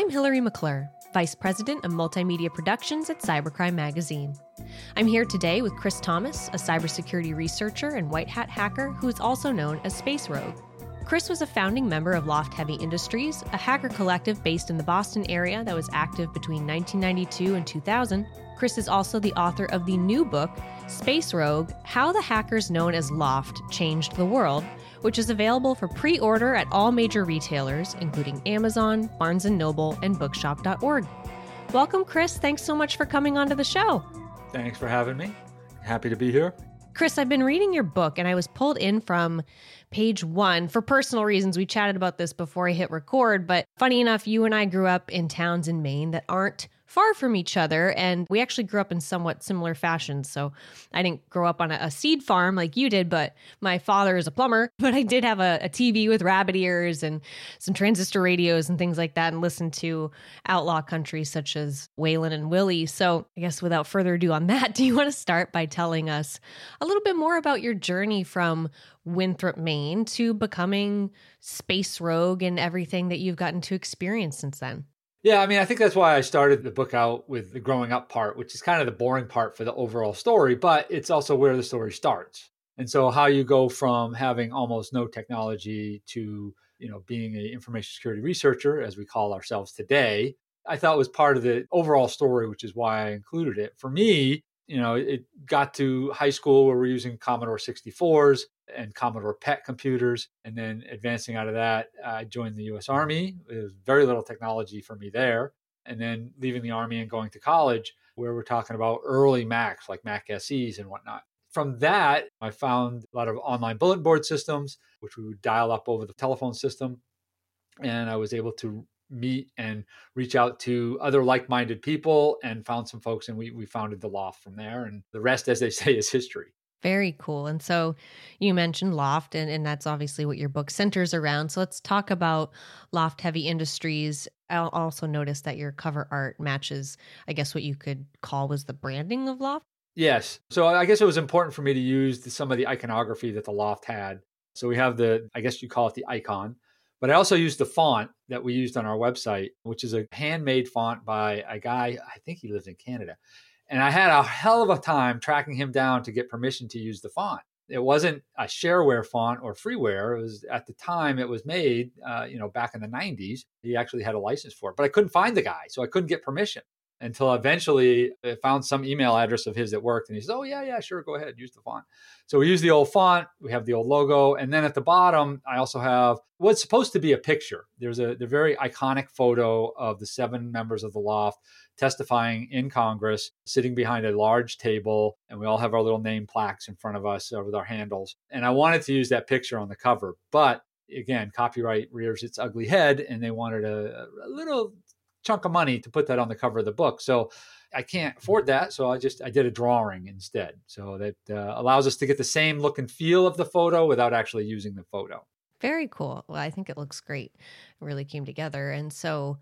I'm Hillary McClure, Vice President of Multimedia Productions at Cybercrime Magazine. I'm here today with Chris Thomas, a cybersecurity researcher and white hat hacker who is also known as Space Rogue. Chris was a founding member of L0pht Heavy Industries, a hacker collective based in the Boston area that was active between 1992 and 2000. Chris is also the author of the new book, Space Rogue How the Hackers Known as L0pht Changed the World, which is available for pre-order at all major retailers, including Amazon, Barnes & Noble, and bookshop.org. Welcome, Chris. Thanks so much for coming onto the show. Thanks for having me. Happy to be here. Chris, I've been reading your book and I was pulled in from page one for personal reasons. We chatted about this before I hit record, but funny enough, you and I grew up in towns in Maine that aren't far from each other. And we actually grew up in somewhat similar fashions. So I didn't grow up on a, a seed farm like you did, but my father is a plumber. But I did have a, a TV with rabbit ears and some transistor radios and things like that and listened to outlaw country such as Waylon and Willie. So I guess without further ado on that, do you want to start by telling us a little bit more about your journey from Winthrop, Maine to becoming Space Rogue and everything that you've gotten to experience since then? Yeah, I mean, I think that's why I started the book out with the growing up part, which is kind of the boring part for the overall story, but it's also where the story starts. And so how you go from having almost no technology to, you know, being an information security researcher as we call ourselves today, I thought was part of the overall story, which is why I included it. For me, you know, it got to high school where we're using Commodore 64s and Commodore PET computers. And then advancing out of that, I joined the US Army. There's very little technology for me there. And then leaving the Army and going to college, where we're talking about early Macs like Mac SEs and whatnot. From that, I found a lot of online bulletin board systems, which we would dial up over the telephone system. And I was able to meet and reach out to other like-minded people and found some folks and we, we founded the L0pht from there and the rest as they say is history very cool. And so you mentioned L0pht, and, and that's obviously what your book centers around. So let's talk about L0pht Heavy Industries. I'll also noticed that your cover art matches, I guess, what you could call was the branding of L0pht. Yes. So I guess it was important for me to use the, some of the iconography that the L0pht had. So we have the, I guess you call it the icon, but I also used the font that we used on our website, which is a handmade font by a guy, I think he lives in Canada. And I had a hell of a time tracking him down to get permission to use the font. It wasn't a shareware font or freeware. It was at the time it was made, uh, you know, back in the 90s. He actually had a license for it, but I couldn't find the guy, so I couldn't get permission until eventually I found some email address of his that worked. And he says, Oh, yeah, yeah, sure, go ahead, use the font. So we use the old font, we have the old logo. And then at the bottom, I also have what's supposed to be a picture. There's a the very iconic photo of the seven members of the L0pht testifying in Congress, sitting behind a large table, and we all have our little name plaques in front of us uh, with our handles. And I wanted to use that picture on the cover, but again, copyright rears its ugly head, and they wanted a, a little chunk of money to put that on the cover of the book. So I can't afford that, so I just I did a drawing instead. So that uh, allows us to get the same look and feel of the photo without actually using the photo. Very cool. Well, I think it looks great. It really came together. And so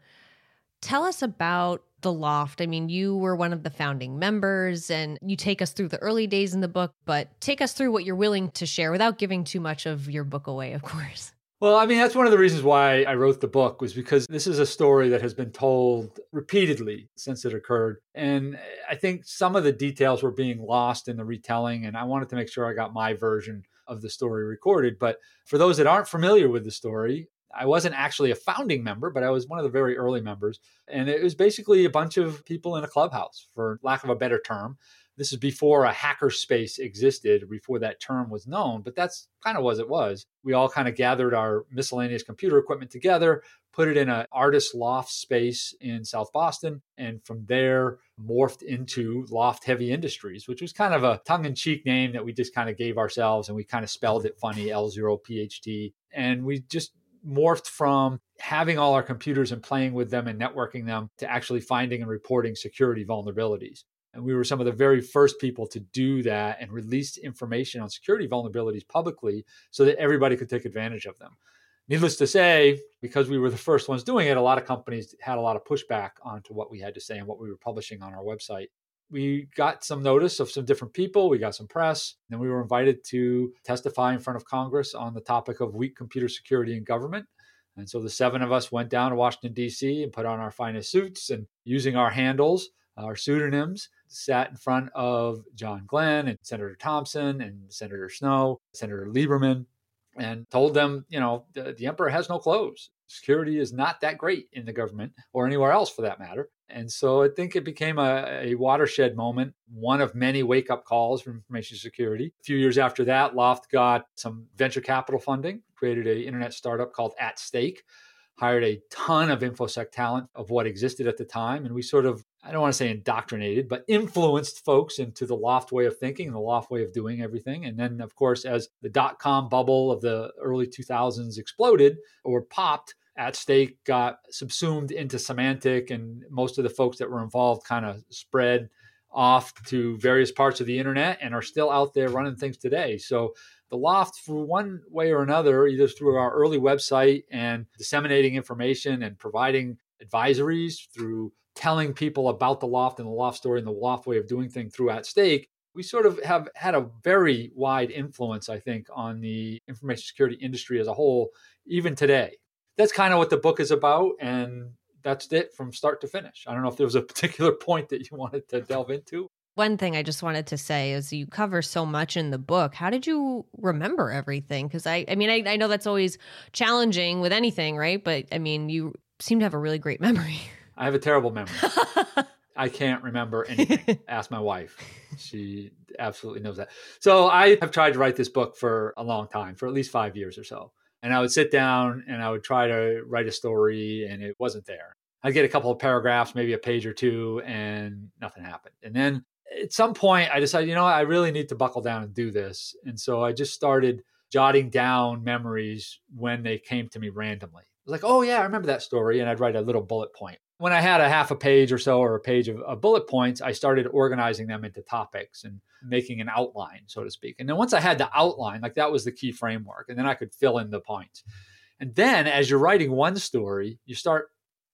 tell us about the L0pht. I mean, you were one of the founding members and you take us through the early days in the book, but take us through what you're willing to share without giving too much of your book away, of course. Well, I mean, that's one of the reasons why I wrote the book was because this is a story that has been told repeatedly since it occurred. And I think some of the details were being lost in the retelling. And I wanted to make sure I got my version of the story recorded. But for those that aren't familiar with the story, I wasn't actually a founding member, but I was one of the very early members. And it was basically a bunch of people in a clubhouse, for lack of a better term. This is before a hacker space existed, before that term was known, but that's kind of what it was. We all kind of gathered our miscellaneous computer equipment together, put it in an artist loft space in South Boston, and from there morphed into L0pht Heavy Industries, which was kind of a tongue in cheek name that we just kind of gave ourselves and we kind of spelled it funny L0PHT. And we just morphed from having all our computers and playing with them and networking them to actually finding and reporting security vulnerabilities. And we were some of the very first people to do that and released information on security vulnerabilities publicly so that everybody could take advantage of them. Needless to say, because we were the first ones doing it, a lot of companies had a lot of pushback onto what we had to say and what we were publishing on our website. We got some notice of some different people, we got some press, and we were invited to testify in front of Congress on the topic of weak computer security in government. And so the seven of us went down to Washington, D.C., and put on our finest suits and using our handles, our pseudonyms, sat in front of John Glenn and Senator Thompson and Senator Snowe, Senator Lieberman, and told them, you know, the, the emperor has no clothes. Security is not that great in the government or anywhere else for that matter. And so I think it became a, a watershed moment, one of many wake up calls for information security. A few years after that, L0pht got some venture capital funding, created an internet startup called At Stake, hired a ton of InfoSec talent of what existed at the time. And we sort of, I don't want to say indoctrinated, but influenced folks into the L0pht way of thinking the L0pht way of doing everything. And then, of course, as the dot com bubble of the early 2000s exploded or popped, at stake got subsumed into Symantec, and most of the folks that were involved kind of spread off to various parts of the internet and are still out there running things today. So the L0pht, for one way or another, either through our early website and disseminating information and providing advisories through telling people about the L0pht and the L0pht story and the L0pht way of doing things through at stake we sort of have had a very wide influence i think on the information security industry as a whole even today. That's kind of what the book is about and that's it from start to finish. I don't know if there was a particular point that you wanted to delve into. One thing i just wanted to say is you cover so much in the book. How did you remember everything? Because I, I mean I, I know that's always challenging with anything right? But i mean you seem to have a really great memory i have a terrible memory I can't remember anything. Ask my wife. She absolutely knows that. So I have tried to write this book for a long time, for at least five years or so. And I would sit down and I would try to write a story and it wasn't there. I'd get a couple of paragraphs, maybe a page or two, and nothing happened. And then at some point, I decided, you know, I really need to buckle down and do this. And so I just started jotting down memories when they came to me randomly. Like, oh, yeah, I remember that story. And I'd write a little bullet point. When I had a half a page or so or a page of, of bullet points, I started organizing them into topics and making an outline, so to speak. And then once I had the outline, like that was the key framework, and then I could fill in the points. And then as you're writing one story, you start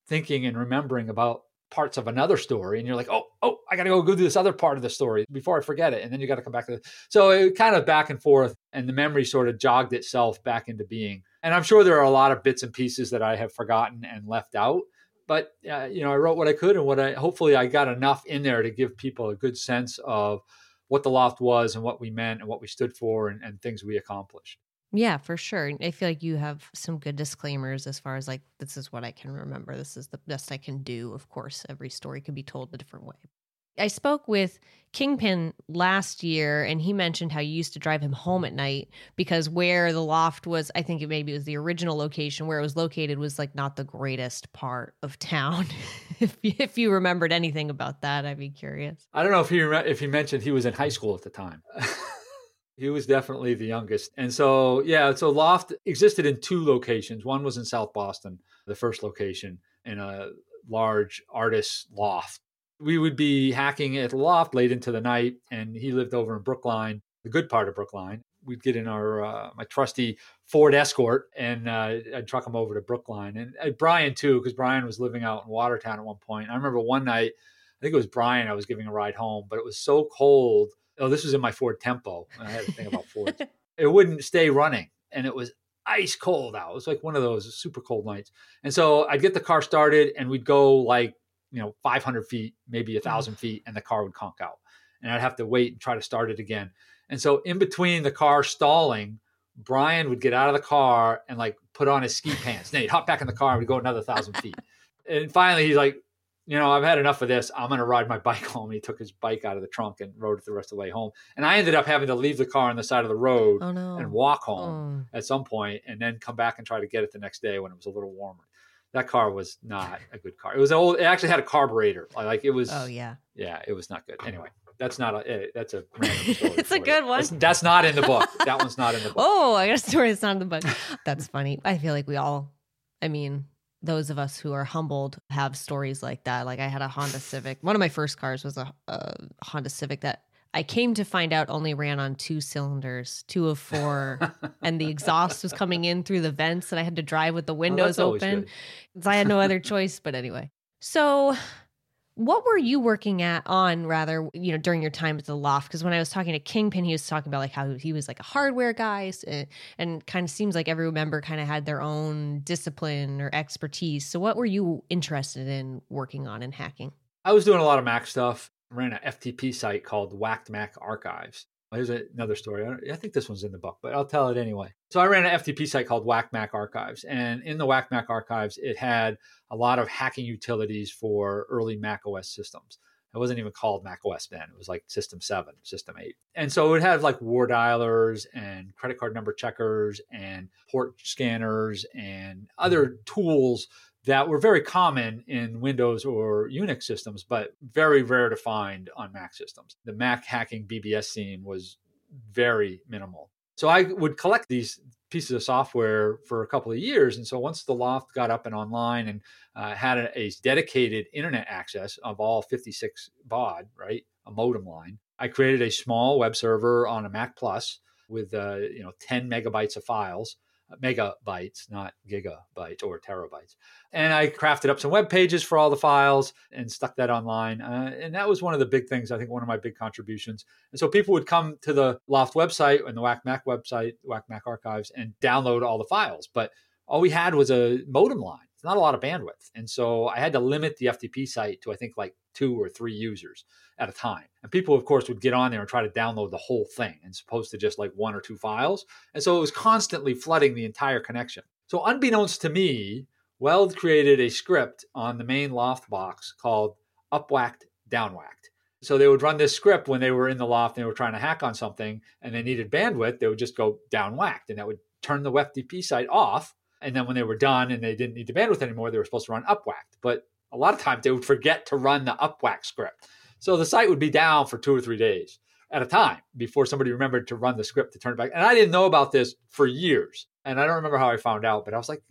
thinking and remembering about parts of another story and you're like oh oh i gotta go do this other part of the story before i forget it and then you got to come back to it so it kind of back and forth and the memory sort of jogged itself back into being and i'm sure there are a lot of bits and pieces that i have forgotten and left out but uh, you know i wrote what i could and what i hopefully i got enough in there to give people a good sense of what the L0pht was and what we meant and what we stood for and, and things we accomplished. Yeah, for sure. I feel like you have some good disclaimers as far as like, this is what I can remember. This is the best I can do. Of course, every story can be told a different way. I spoke with Kingpin last year, and he mentioned how you used to drive him home at night because where the loft was, I think it maybe was the original location where it was located was like not the greatest part of town. if if you remembered anything about that, I'd be curious. I don't know if he if he mentioned he was in high school at the time. he was definitely the youngest, and so yeah, so loft existed in two locations. One was in South Boston, the first location in a large artist loft we would be hacking at the loft late into the night, and he lived over in Brookline, the good part of Brookline. We'd get in our uh, my trusty Ford Escort, and uh, I'd truck him over to Brookline, and uh, Brian too, because Brian was living out in Watertown at one point. I remember one night, I think it was Brian, I was giving a ride home, but it was so cold. Oh, this was in my Ford Tempo. I had to think about Ford. it wouldn't stay running, and it was ice cold out. It was like one of those super cold nights. And so I'd get the car started, and we'd go like you know 500 feet maybe a mm. thousand feet and the car would conk out. And i'd have to wait and try to start it again. And so in between the car stalling brian would get out of the car and like put on his ski pants. Then he'd hop back in the car and we'd go another thousand feet. And finally he's like you know i've had enough of this. I'm going to ride my bike home. And he took his bike out of the trunk and rode it the rest of the way home. And i ended up having to leave the car on the side of the road oh, no. and walk home oh. at some point and then come back and try to get it the next day when it was a little warmer that car was not a good car. It was old. It actually had a carburetor. Like it was. Oh yeah. Yeah, it was not good. Anyway, that's not a. Eh, that's a random story. it's a good one. That's, that's, not in the book. That one's not in the book. oh, I got a story that's not in the book. That's funny. I feel like we all. I mean, those of us who are humbled have stories like that. Like I had a Honda Civic. One of my first cars was a, a Honda Civic that I came to find out only ran on two cylinders, two of four, and the exhaust was coming in through the vents, and I had to drive with the oh, windows oh, open. So I had no other choice. But anyway, so What were you working at on rather, you know, during your time at the loft? Because when I was talking to Kingpin, he was talking about like how he was like a hardware guy eh, and, and kind of seems like every member kind of had their own discipline or expertise. So what were you interested in working on in hacking? I was doing a lot of Mac stuff. Ran an FTP site called Whacked Mac Archives. Here's another story. I think this one's in the book, but I'll tell it anyway. So I ran an FTP site called Whack Mac Archives, and in the Whack Mac Archives, it had a lot of hacking utilities for early Mac OS systems. It wasn't even called Mac OS then; it was like System Seven, System Eight, and so it had like war dialers and credit card number checkers and port scanners and other tools that were very common in Windows or Unix systems, but very rare to find on Mac systems. The Mac hacking BBS scene was very minimal. So I would collect these pieces of software for a couple of years. And so once the L0pht got up and online and uh, had a, a, dedicated internet access of all 56 baud, right, a modem line, I created a small web server on a Mac Plus with uh, you know 10 megabytes of files megabytes, not gigabytes or terabytes. And I crafted up some web pages for all the files and stuck that online. Uh, and that was one of the big things, I think, one of my big contributions. And so people would come to the L0pht website and the Whack Mac website, Whack Mac archives, and download all the files. But all we had was a modem line. It's not a lot of bandwidth. And so I had to limit the FTP site to, I think, like two or three users at a time. And people, of course, would get on there and try to download the whole thing as opposed to just like one or two files. And so it was constantly flooding the entire connection. So, unbeknownst to me, Weld created a script on the main loft box called upwhacked downwhacked. So they would run this script when they were in the loft and they were trying to hack on something and they needed bandwidth, they would just go downwhacked and that would turn the FTP site off. And then when they were done and they didn't need the bandwidth anymore, they were supposed to run upwhacked. But a lot of times they would forget to run the upwhack script. So the site would be down for two or three days at a time before somebody remembered to run the script to turn it back. And I didn't know about this for years. And I don't remember how I found out, but I was like,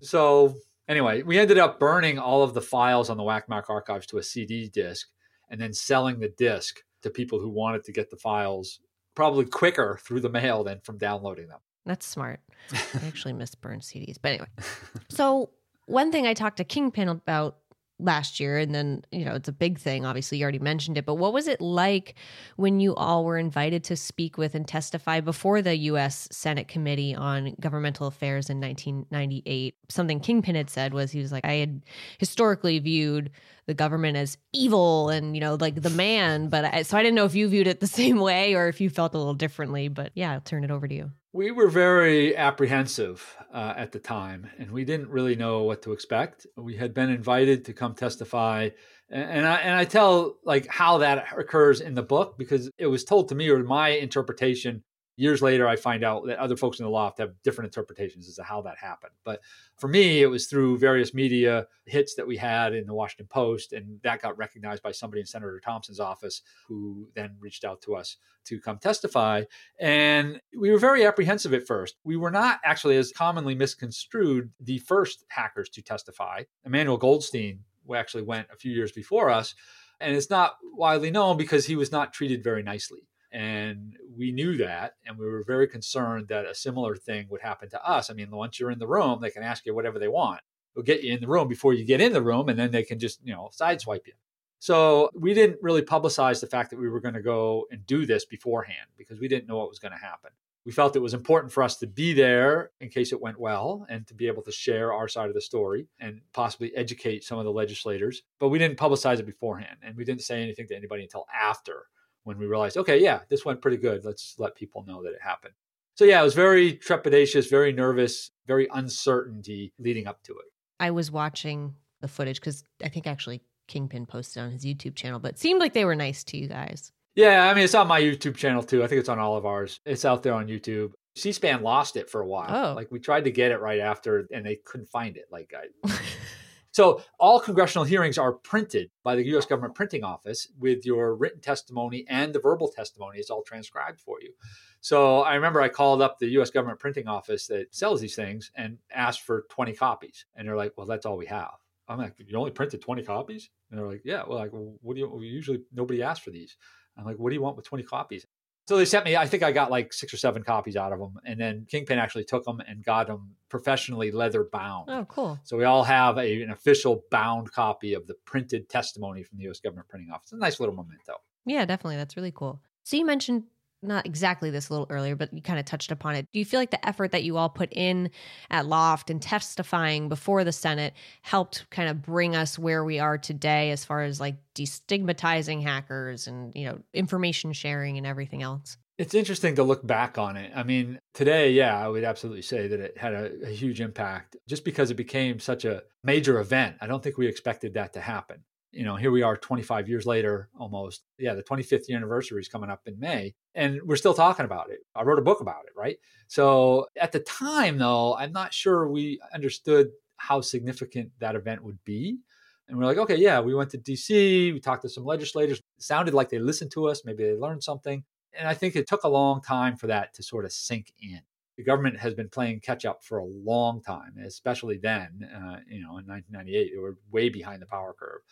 so anyway, we ended up burning all of the files on the WhackMac archives to a CD disk and then selling the disk to people who wanted to get the files probably quicker through the mail than from downloading them. That's smart. I actually miss burned CDs. But anyway, so one thing I talked to Kingpin about last year and then you know it's a big thing obviously you already mentioned it but what was it like when you all were invited to speak with and testify before the US Senate Committee on Governmental Affairs in 1998 something Kingpin had said was he was like I had historically viewed the government as evil and you know like the man but I, so I didn't know if you viewed it the same way or if you felt a little differently but yeah I'll turn it over to you we were very apprehensive uh, at the time, and we didn't really know what to expect. We had been invited to come testify, and, and I and I tell like how that occurs in the book because it was told to me or my interpretation years later i find out that other folks in the L0pht have different interpretations as to how that happened. But for me it was through various media hits that we had in the washington post and that got recognized by somebody in senator thompson's office who then reached out to us to come testify. And we were very apprehensive at first. We were not actually as commonly misconstrued the first hackers to testify. Emmanuel goldstein who actually went a few years before us and it's not widely known because he was not treated very nicely and we knew that. And we were very concerned that a similar thing would happen to us. I mean, once you're in the room, they can ask you whatever they want. They'll get you in the room before you get in the room, and then they can just, you know, sideswipe you. So we didn't really publicize the fact that we were going to go and do this beforehand because we didn't know what was going to happen. We felt it was important for us to be there in case it went well and to be able to share our side of the story and possibly educate some of the legislators. But we didn't publicize it beforehand and we didn't say anything to anybody until after when we realized, okay, yeah, this went pretty good. Let's let people know that it happened. So yeah, it was very trepidatious, very nervous, very uncertainty leading up to it. I was watching the footage because I think actually Kingpin posted on his YouTube channel, but it seemed like they were nice to you guys. Yeah, I mean, it's on my YouTube channel too. I think it's on all of ours. It's out there on YouTube. C-SPAN lost it for a while. Oh. Like we tried to get it right after, and they couldn't find it. Like I, So all congressional hearings are printed by the U.S. government printing office with your written testimony and the verbal testimony. It's all transcribed for you. So I remember I called up the U.S. government printing office that sells these things and asked for 20 copies. And they're like, well, that's all we have. I'm like, you only printed 20 copies? And they're like, yeah. Well, like, what do you well, usually nobody asks for these? I'm like, what do you want with 20 copies? So they sent me, I think I got like six or seven copies out of them. And then Kingpin actually took them and got them professionally leather bound. Oh, cool. So we all have a, an official bound copy of the printed testimony from the US government printing office. a nice little memento. Yeah, definitely. That's really cool. So you mentioned not exactly this a little earlier, but you kind of touched upon it. Do you feel like the effort that you all put in at L0pht and testifying before the Senate helped kind of bring us where we are today as far as like destigmatizing hackers and, you know, information sharing and everything else? It's interesting to look back on it. I mean, today, yeah, I would absolutely say that it had a, a, huge impact just because it became such a major event. I don't think we expected that to happen. You know, here we are 25 years later almost. Yeah, the 25th anniversary is coming up in May, and we're still talking about it. I wrote a book about it, right? So at the time, though, I'm not sure we understood how significant that event would be. And we're like, okay, yeah, we went to DC, we talked to some legislators. It sounded like they listened to us, maybe they learned something. And I think it took a long time for that to sort of sink in. The government has been playing catch up for a long time, especially then, uh, you know, in 1998, they were way behind the power curve.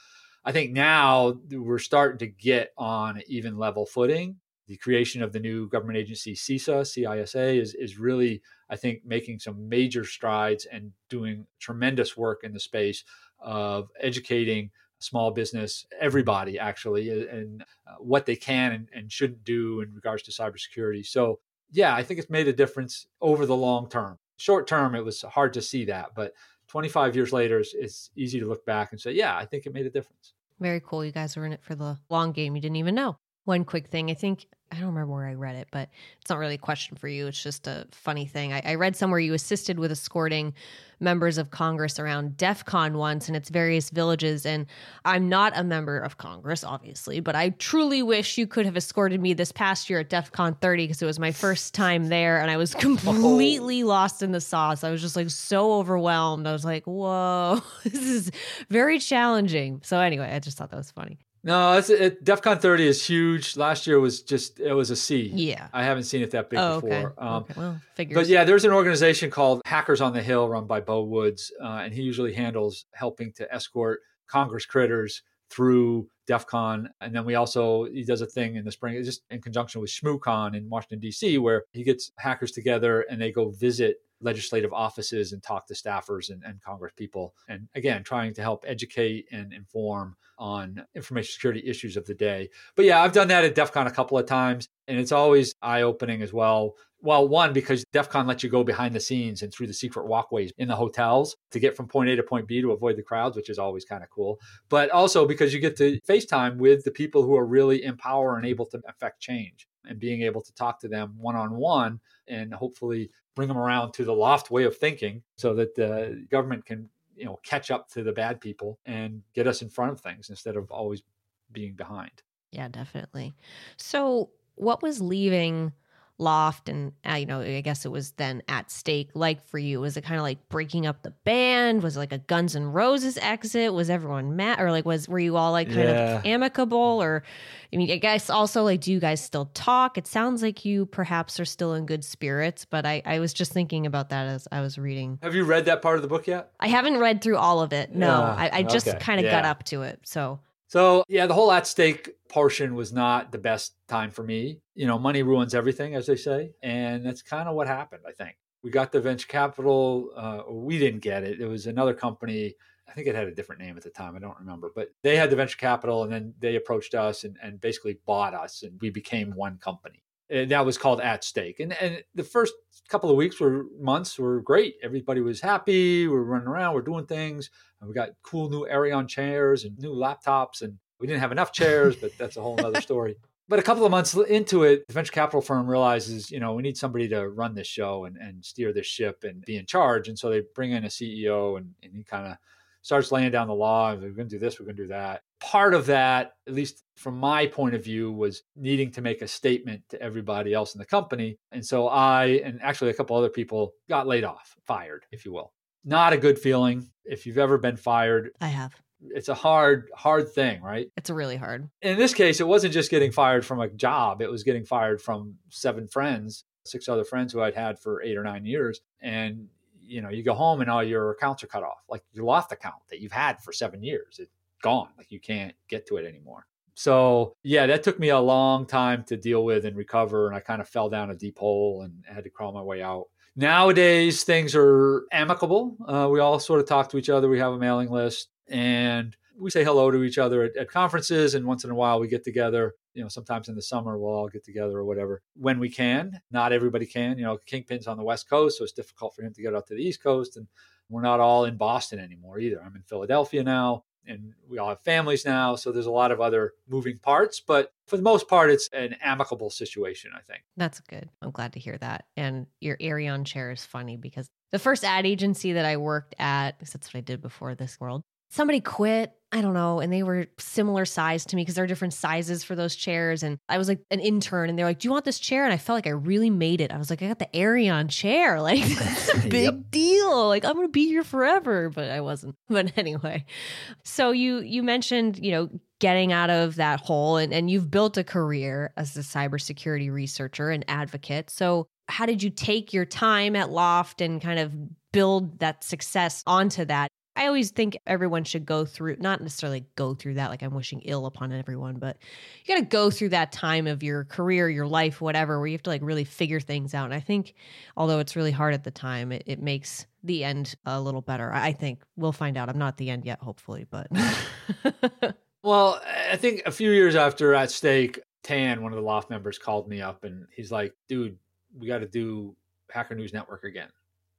I think now we're starting to get on even level footing. The creation of the new government agency, CISA, CISA, is, is really, I think, making some major strides and doing tremendous work in the space of educating small business, everybody actually, and uh, what they can and, and shouldn't do in regards to cybersecurity. So, yeah, I think it's made a difference over the long term. Short term, it was hard to see that, but 25 years later, it's, it's easy to look back and say, yeah, I think it made a difference. Very cool. You guys were in it for the long game. You didn't even know. One quick thing, I think I don't remember where I read it, but it's not really a question for you. It's just a funny thing. I, I, read somewhere you assisted with escorting members of Congress around DEF CON once in its various villages. And I'm not a member of Congress, obviously, but I truly wish you could have escorted me this past year at DEF CON 30 because it was my first time there and I was oh. completely oh. lost in the sauce. I was just like so overwhelmed. I was like, whoa, this is very challenging. So, anyway, I just thought that was funny. No, it's it, DEF CON 30 is huge. Last year was just it was a C. Yeah, I haven't seen it that big oh, before. Okay. Um, okay. Well, figures. But yeah, there's an organization called Hackers on the Hill, run by Beau Woods, uh, and he usually handles helping to escort Congress critters through DEF CON. And then we also, he does a thing in the spring, just in conjunction with ShmooCon in Washington, D.C., where he gets hackers together and they go visit legislative offices and talk to staffers and, and Congress people. And again, trying to help educate and inform on information security issues of the day. But yeah, I've done that at DEF CON a couple of times, and it's always eye opening as well. Well, one, because DEF CON lets you go behind the scenes and through the secret walkways in the hotels to get from point A to point B to avoid the crowds, which is always kind of cool. But also because you get to FaceTime with the people who are really in power and able to affect change and being able to talk to them one on one and hopefully bring them around to the L0pht way of thinking so that the government can you know catch up to the bad people and get us in front of things instead of always being behind. Yeah definitely. So what was leaving L0pht and uh, you know i guess it was then at stake like for you was it kind of like breaking up the band was it like a guns and roses exit was everyone mad or like was were you all like kind yeah. of amicable or i mean i guess also like do you guys still talk it sounds like you perhaps are still in good spirits but i i was just thinking about that as i was reading have you read that part of the book yet i haven't read through all of it no yeah. I, I, just okay. kind of yeah. got up to it so so yeah, the whole at stake portion was not the best time for me. You know, money ruins everything, as they say, and that's kind of what happened. I think we got the venture capital. Uh, we didn't get it. It was another company. I think it had a different name at the time. I don't remember, but they had the venture capital, and then they approached us and, and basically bought us, and we became one company. And that was called At Stake. And and the first couple of weeks were months were great. Everybody was happy. We we're running around. We're doing things. And we got cool new Aeron chairs and new laptops, and we didn't have enough chairs, but that's a whole other story. But a couple of months into it, the venture capital firm realizes, you know, we need somebody to run this show and, and steer this ship and be in charge. And so they bring in a CEO and, and he kind of starts laying down the law. We're going to do this, we're going to do that. Part of that, at least from my point of view, was needing to make a statement to everybody else in the company. And so I, and actually a couple other people, got laid off, fired, if you will not a good feeling. If you've ever been fired, I have. It's a hard, hard thing, right? It's really hard. In this case, it wasn't just getting fired from a job, it was getting fired from seven friends, six other friends who I'd had for eight or nine years. And, you know, you go home and all your accounts are cut off. Like your L0pht account that you've had for seven years, it's gone. Like you can't get to it anymore. So, yeah, that took me a long time to deal with and recover. And I kind of fell down a deep hole and had to crawl my way out. Nowadays, things are amicable. Uh, we all sort of talk to each other. We have a mailing list and we say hello to each other at, at, conferences. And once in a while, we get together. You know, sometimes in the summer, we'll all get together or whatever when we can. Not everybody can. You know, Kingpin's on the West Coast, so it's difficult for him to get out to the East Coast. And we're not all in Boston anymore either. I'm in Philadelphia now and we all have families now. So there's a lot of other moving parts, but for the most part, it's an amicable situation, I think. That's good. I'm glad to hear that. And your Aeron chair is funny because the first ad agency that I worked at, because that's what I did before this world, somebody quit I don't know. And they were similar size to me because there are different sizes for those chairs. And I was like an intern and they're like, Do you want this chair? And I felt like I really made it. I was like, I got the Aeron chair. Like, it's a big yep. deal. Like, I'm going to be here forever. But I wasn't. But anyway. So you you mentioned, you know, getting out of that hole and, and you've built a career as a cybersecurity researcher and advocate. So how did you take your time at L0pht and kind of build that success onto that? I always think everyone should go through, not necessarily go through that, like I'm wishing ill upon everyone, but you got to go through that time of your career, your life, whatever, where you have to like really figure things out. And I think, although it's really hard at the time, it, it makes the end a little better. I think we'll find out. I'm not the end yet, hopefully, but. well, I think a few years after at stake, Tan, one of the loft members, called me up and he's like, dude, we got to do Hacker News Network again.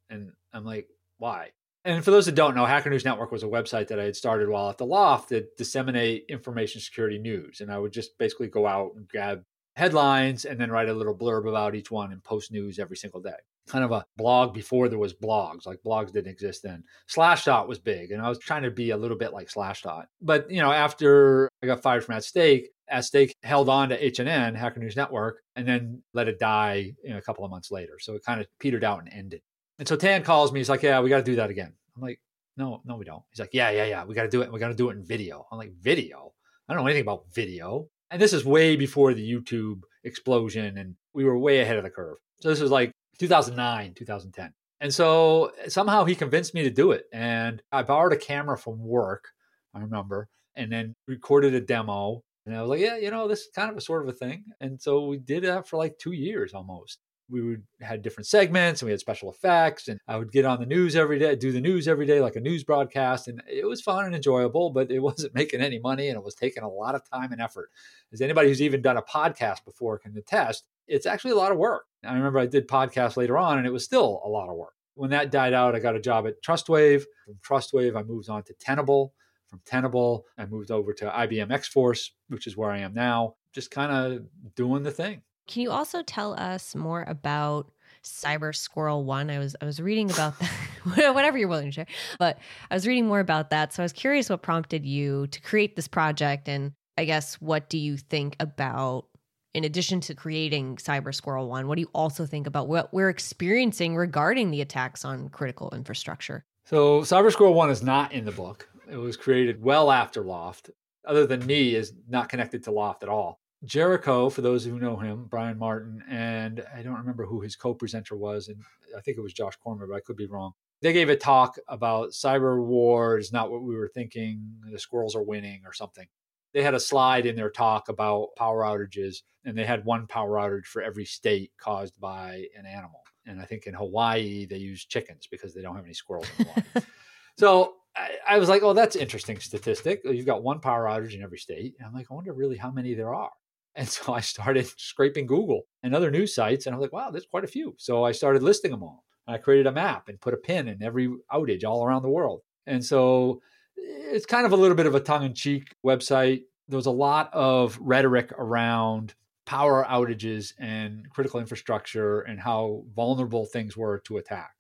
And I'm like, why? And for those that don't know, Hacker News Network was a website that I had started while at the L0pht to disseminate information security news. And I would just basically go out and grab headlines and then write a little blurb about each one and post news every single day. Kind of a blog before there was blogs. Like blogs didn't exist then. Slashdot was big, and I was trying to be a little bit like Slashdot. But you know, after I got fired from At Stake, At Stake held on to HNN, Hacker News Network, and then let it die you know, a couple of months later. So it kind of petered out and ended. And so Tan calls me. He's like, "Yeah, we got to do that again." I'm like, "No, no, we don't." He's like, "Yeah, yeah, yeah. We got to do it. We got to do it in video." I'm like, "Video? I don't know anything about video." And this is way before the YouTube explosion, and we were way ahead of the curve. So this is like 2009, 2010. And so somehow he convinced me to do it. And I borrowed a camera from work, I remember, and then recorded a demo. And I was like, yeah, you know, this is kind of a sort of a thing. And so we did that for like two years almost we would had different segments and we had special effects and I would get on the news every day, do the news every day like a news broadcast and it was fun and enjoyable, but it wasn't making any money and it was taking a lot of time and effort. As anybody who's even done a podcast before can attest, it's actually a lot of work. I remember I did podcasts later on and it was still a lot of work. When that died out, I got a job at Trustwave. From Trustwave, I moved on to Tenable. From Tenable, I moved over to IBM X Force, which is where I am now, just kind of doing the thing. Can you also tell us more about Cyber Squirrel One? I was I was reading about that. whatever you're willing to share, but I was reading more about that. So I was curious what prompted you to create this project, and I guess what do you think about in addition to creating Cyber Squirrel One, what do you also think about what we're experiencing regarding the attacks on critical infrastructure? So, Cyber Squirrel One is not in the book. It was created well after L0pht. Other than me, is not connected to L0pht at all. Jericho, for those who know him, Brian Martin, and I don't remember who his co-presenter was, and I think it was Josh Corman, but I could be wrong. They gave a talk about cyber war is not what we were thinking. The squirrels are winning or something. They had a slide in their talk about power outages, and they had one power outage for every state caused by an animal. And I think in Hawaii they use chickens because they don't have any squirrels in Hawaii. so I, I was like, oh, that's interesting statistic. You've got one power outage in every state. And I'm like, I wonder really how many there are. And so I started scraping Google and other news sites, and I was like, wow, there's quite a few. So I started listing them all. I created a map and put a pin in every outage all around the world. And so eh, it's kind of a little bit of a tongue in cheek website. There was a lot of rhetoric around power outages and critical infrastructure and how vulnerable things were to attack.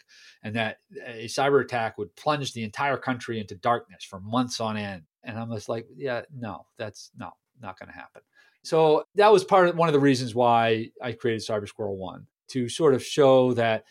And that a cyber attack would plunge the entire country into darkness for months on end. And I'm just like, yeah, no, that's no, not going to happen. So that was part of one of the reasons why I created Cyber Squirrel One to sort of show that,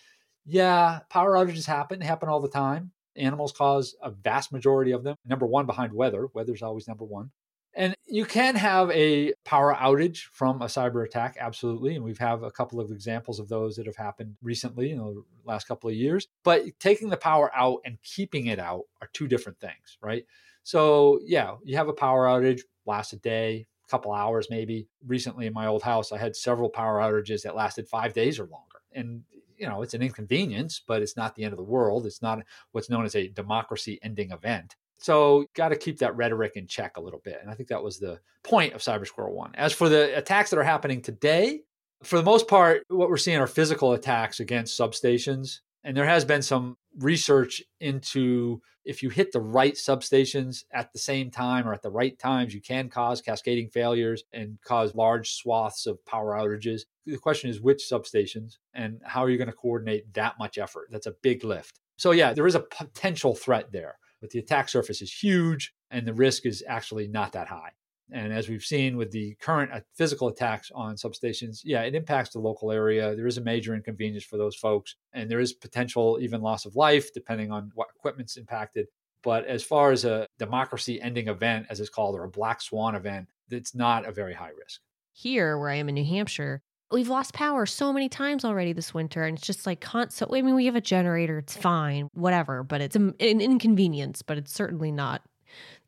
yeah, power outages happen, happen all the time. Animals cause a vast majority of them. Number one behind weather. Weather's always number one. And you can have a power outage from a cyber attack, absolutely. And we've have a couple of examples of those that have happened recently in the last couple of years. But taking the power out and keeping it out are two different things, right? So yeah, you have a power outage, lasts a day, couple hours maybe. Recently in my old house, I had several power outages that lasted five days or longer. And you know, it's an inconvenience, but it's not the end of the world. It's not what's known as a democracy ending event. So, got to keep that rhetoric in check a little bit. And I think that was the point of Cyber Squirrel One. As for the attacks that are happening today, for the most part, what we're seeing are physical attacks against substations. And there has been some research into if you hit the right substations at the same time or at the right times, you can cause cascading failures and cause large swaths of power outages. The question is which substations and how are you going to coordinate that much effort? That's a big lift. So, yeah, there is a potential threat there, but the attack surface is huge and the risk is actually not that high. And as we've seen with the current uh, physical attacks on substations, yeah, it impacts the local area. There is a major inconvenience for those folks, and there is potential even loss of life depending on what equipment's impacted. But as far as a democracy ending event, as it's called, or a black swan event, it's not a very high risk. Here, where I am in New Hampshire, we've lost power so many times already this winter and it's just like constant i mean we have a generator it's fine whatever but it's an inconvenience but it's certainly not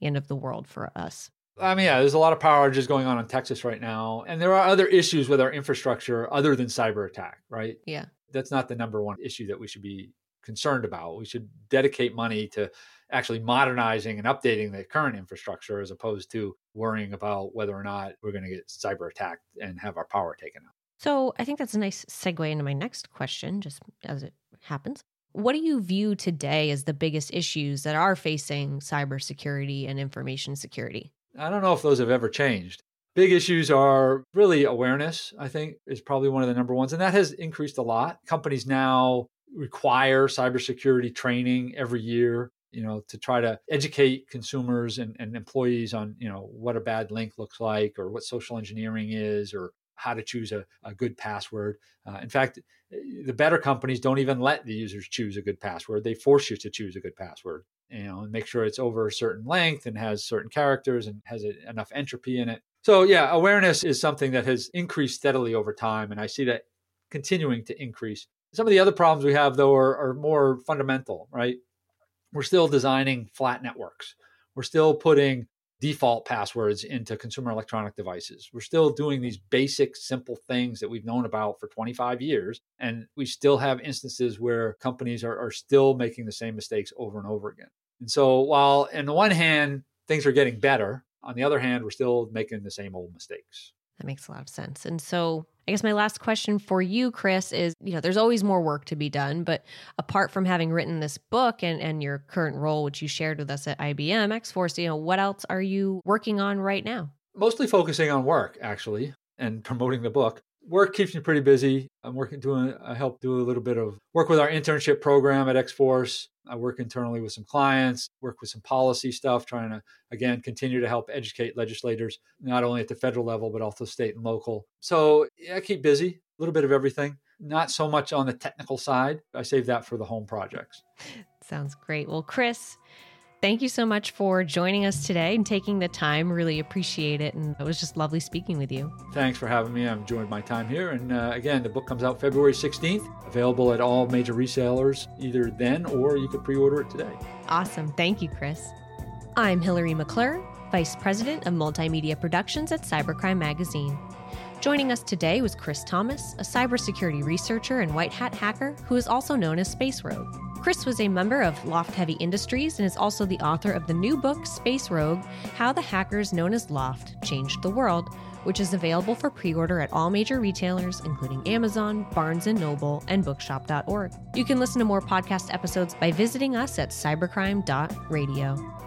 the end of the world for us I mean, yeah, there's a lot of power outages going on in Texas right now. And there are other issues with our infrastructure other than cyber attack, right? Yeah. That's not the number one issue that we should be concerned about. We should dedicate money to actually modernizing and updating the current infrastructure as opposed to worrying about whether or not we're going to get cyber attacked and have our power taken out. So I think that's a nice segue into my next question, just as it happens. What do you view today as the biggest issues that are facing cybersecurity and information security? I don't know if those have ever changed. Big issues are really awareness, I think, is probably one of the number ones. And that has increased a lot. Companies now require cybersecurity training every year, you know, to try to educate consumers and, and employees on, you know, what a bad link looks like or what social engineering is or how to choose a, a good password. Uh, in fact, the better companies don't even let the users choose a good password. They force you to choose a good password you know, and make sure it's over a certain length and has certain characters and has a, enough entropy in it. So, yeah, awareness is something that has increased steadily over time, and I see that continuing to increase. Some of the other problems we have, though, are, are more fundamental, right? We're still designing flat networks. We're still putting default passwords into consumer electronic devices. We're still doing these basic, simple things that we've known about for 25 years. And we still have instances where companies are, are still making the same mistakes over and over again. And so, while on the one hand, things are getting better, on the other hand, we're still making the same old mistakes. That makes a lot of sense. And so, I guess my last question for you, Chris, is you know, there's always more work to be done, but apart from having written this book and, and your current role, which you shared with us at IBM X Force, you know, what else are you working on right now? Mostly focusing on work, actually, and promoting the book work keeps me pretty busy. I'm working doing I help do a little bit of work with our internship program at X-Force. I work internally with some clients, work with some policy stuff, trying to again continue to help educate legislators, not only at the federal level but also state and local. So yeah, I keep busy, a little bit of everything. Not so much on the technical side. I save that for the home projects. Sounds great. Well, Chris, Thank you so much for joining us today and taking the time. Really appreciate it. And it was just lovely speaking with you. Thanks for having me. I've enjoyed my time here. And uh, again, the book comes out February 16th, available at all major resellers either then or you could pre order it today. Awesome. Thank you, Chris. I'm Hillary McClure, Vice President of Multimedia Productions at Cybercrime Magazine. Joining us today was Chris Thomas, a cybersecurity researcher and white hat hacker who is also known as Space Rogue. Chris was a member of L0pht Heavy Industries and is also the author of the new book, Space Rogue How the Hackers Known as L0pht Changed the World, which is available for pre order at all major retailers, including Amazon, Barnes Noble, and Bookshop.org. You can listen to more podcast episodes by visiting us at cybercrime.radio.